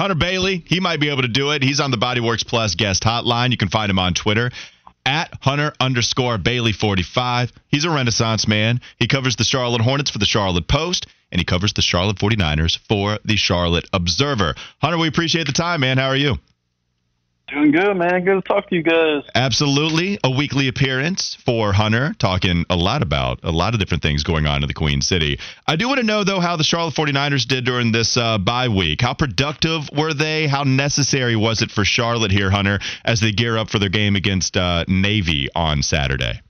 Hunter Bailey, he might be able to do it. He's on the Bodyworks Plus guest hotline. You can find him on Twitter at Hunter underscore Bailey 45. He's a Renaissance man. He covers the Charlotte Hornets for the Charlotte Post, and he covers the Charlotte 49ers for the Charlotte Observer. Hunter, we appreciate the time, man. How are you? Doing good, man. Good to talk to you guys. Absolutely. A weekly appearance for Hunter, talking a lot about a lot of different things going on in the Queen City. I do want to know, though, how the Charlotte 49ers did during this uh, bye week. How productive were they? How necessary was it for Charlotte here, Hunter, as they gear up for their game against uh, Navy on Saturday?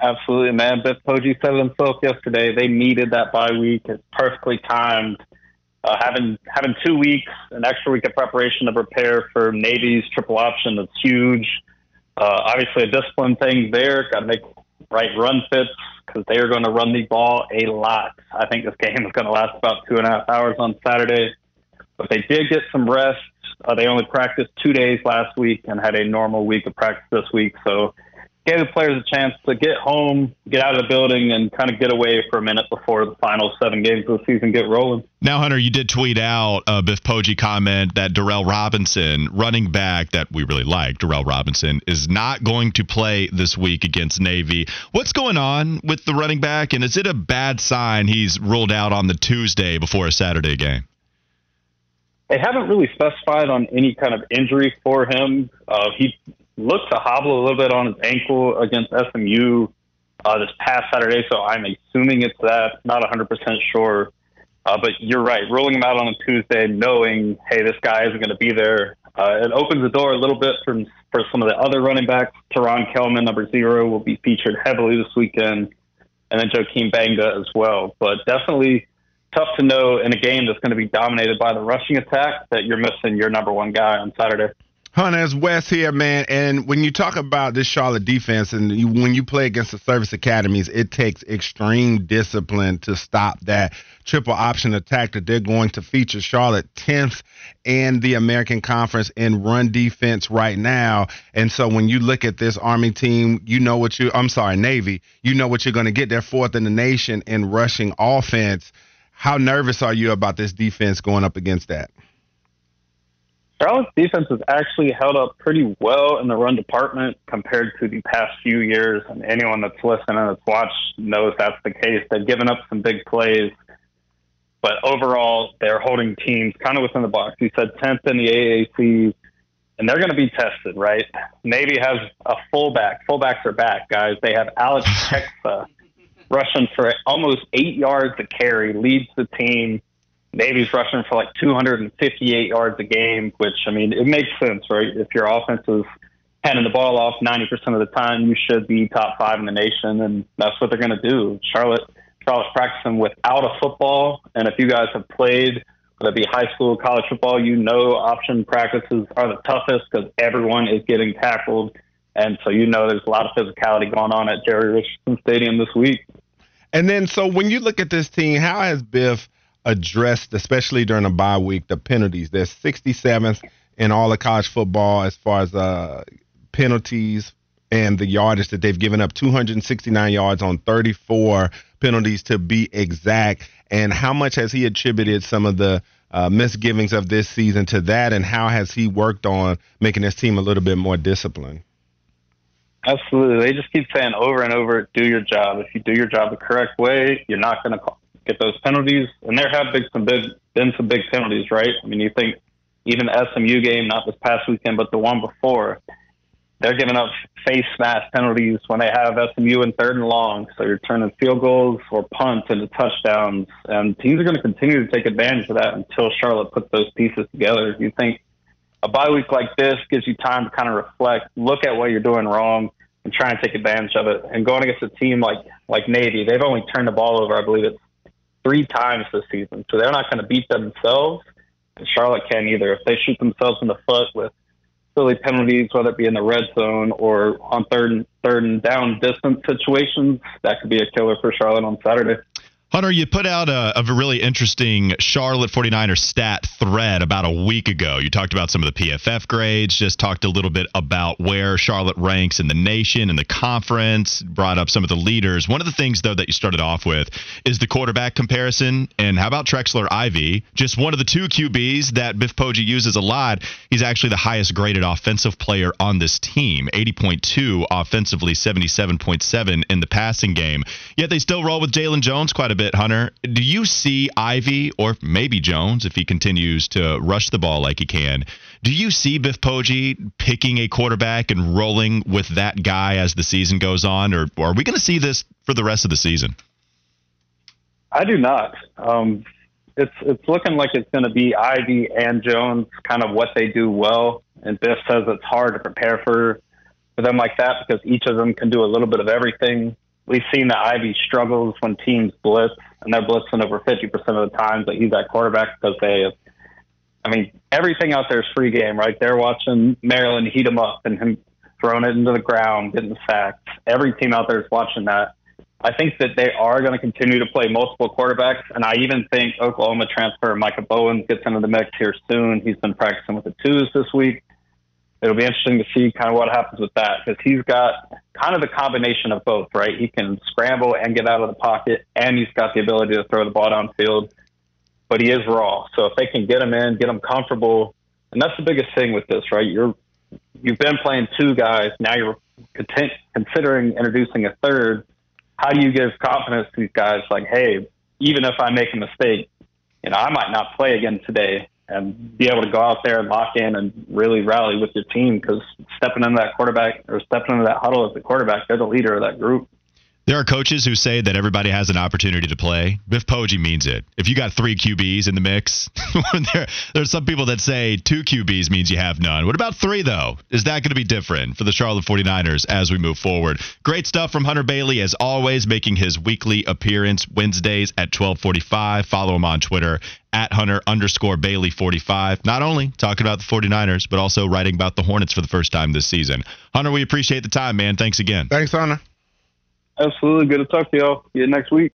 Absolutely, man. Biff Poggi said it himself yesterday. They needed that bye week. It's perfectly timed uh, having having two weeks, an extra week of preparation to prepare for Navy's triple option is huge. Uh, obviously, a discipline thing there. Got to make right run fits because they are going to run the ball a lot. I think this game is going to last about two and a half hours on Saturday. But they did get some rest. Uh, they only practiced two days last week and had a normal week of practice this week. So gave the players a chance to get home, get out of the building, and kind of get away for a minute before the final seven games of the season get rolling. Now, Hunter, you did tweet out a Biff Poggi comment that Darrell Robinson, running back that we really like, Darrell Robinson, is not going to play this week against Navy. What's going on with the running back, and is it a bad sign he's ruled out on the Tuesday before a Saturday game? They haven't really specified on any kind of injury for him. Uh, he looked to hobble a little bit on his ankle against SMU uh, this past Saturday, so I'm assuming it's that. Not 100% sure. Uh, but you're right. rolling him out on a Tuesday, knowing, hey, this guy isn't going to be there, uh, it opens the door a little bit from, for some of the other running backs. Teron Kelman, number zero, will be featured heavily this weekend, and then Joaquin Banga as well. But definitely tough to know in a game that's going to be dominated by the rushing attack that you're missing your number one guy on Saturday. Hunter, it's Wes here, man. And when you talk about this Charlotte defense and you, when you play against the service academies, it takes extreme discipline to stop that triple option attack that they're going to feature Charlotte 10th in the American Conference in run defense right now. And so when you look at this Army team, you know what you, I'm sorry, Navy, you know what you're going to get. They're fourth in the nation in rushing offense. How nervous are you about this defense going up against that? Charlotte's defense has actually held up pretty well in the run department compared to the past few years. And anyone that's listened and that's watched knows that's the case. They've given up some big plays, but overall, they're holding teams kind of within the box. You said 10th in the AAC, and they're going to be tested, right? Navy has a fullback. Fullbacks are back, guys. They have Alex Tecza rushing for almost eight yards a carry, leads the team Navy's rushing for like 258 yards a game, which I mean it makes sense, right? If your offense is handing the ball off 90% of the time, you should be top five in the nation, and that's what they're going to do. Charlotte, Charlotte's practicing without a football, and if you guys have played, whether it be high school, college football, you know option practices are the toughest because everyone is getting tackled, and so you know there's a lot of physicality going on at Jerry Richardson Stadium this week. And then, so when you look at this team, how has Biff addressed, especially during a bye week, the penalties. They're 67th in all of college football as far as uh, penalties and the yardage that they've given up 269 yards on 34 penalties to be exact. And how much has he attributed some of the uh, misgivings of this season to that, and how has he worked on making his team a little bit more disciplined? Absolutely. They just keep saying over and over, do your job. If you do your job the correct way, you're not going to get those penalties. And there have been some big been some big penalties, right? I mean, you think even the SMU game, not this past weekend, but the one before, they're giving up face mask penalties when they have SMU in third and long. So you're turning field goals or punts into touchdowns, and teams are going to continue to take advantage of that until Charlotte puts those pieces together. You think a bye week like this gives you time to kind of reflect, look at what you're doing wrong, and try and take advantage of it. And going against a team like like Navy, they've only turned the ball over, I believe it's three times this season. So they're not going to beat themselves. And Charlotte can't either. If they shoot themselves in the foot with silly penalties, whether it be in the red zone or on third and third and down distance situations, that could be a killer for Charlotte on Saturday. Hunter, you put out a, a, really interesting Charlotte 49er stat thread about a week ago. You talked about some of the PFF grades, just talked a little bit about where Charlotte ranks in the nation and the conference, brought up some of the leaders. One of the things, though, that you started off with is the quarterback comparison. And how about Trexler Ivy? Just one of the two QBs that Biff Poggi uses a lot. He's actually the highest graded offensive player on this team 80.2 offensively, 77.7 in the passing game. Yet they still roll with Jaylon Jones quite a bit bit, Hunter. Do you see Ivy or maybe Jones, if he continues to rush the ball like he can, do you see Biff Poggi picking a quarterback and rolling with that guy as the season goes on, or, or are we going to see this for the rest of the season? I do not. Um, it's it's looking like it's going to be Ivy and Jones, kind of what they do well. And Biff says it's hard to prepare for for them like that because each of them can do a little bit of everything we've seen that Ivy struggles when teams blitz, and they're blitzing over 50% of the times that he's at quarterback because they have, I mean, everything out there is free game, right? They're watching Maryland heat him up and him throwing it into the ground, getting sacks. Every team out there is watching that. I think that they are going to continue to play multiple quarterbacks, and I even think Oklahoma transfer Micah Bowens gets into the mix here soon. He's been practicing with the twos this week it'll be interesting to see kind of what happens with that because he's got kind of the combination of both, right? He can scramble and get out of the pocket, and he's got the ability to throw the ball downfield, but he is raw. So if they can get him in, get him comfortable, and that's the biggest thing with this, right? You're you've been playing two guys, now you're content, considering introducing a third. How do you give confidence to these guys? Like, hey, even if I make a mistake, you know, I might not play again today and be able to go out there and lock in and really rally with your team because stepping into that quarterback or stepping into that huddle as the quarterback, they're the leader of that group. There are coaches who say that everybody has an opportunity to play. Biff Poggi means it. If you got three QBs in the mix, there, there's some people that say two QBs means you have none. What about three, though? Is that going to be different for the Charlotte 49ers as we move forward? Great stuff from Hunter Bailey, as always, making his weekly appearance Wednesdays at 1245. Follow him on Twitter at Hunter underscore Bailey 45. Not only talking about the 49ers, but also writing about the Hornets for the first time this season. Hunter, we appreciate the time, man. Thanks again. Thanks, Hunter. Absolutely. Good to talk to y'all. See you next week.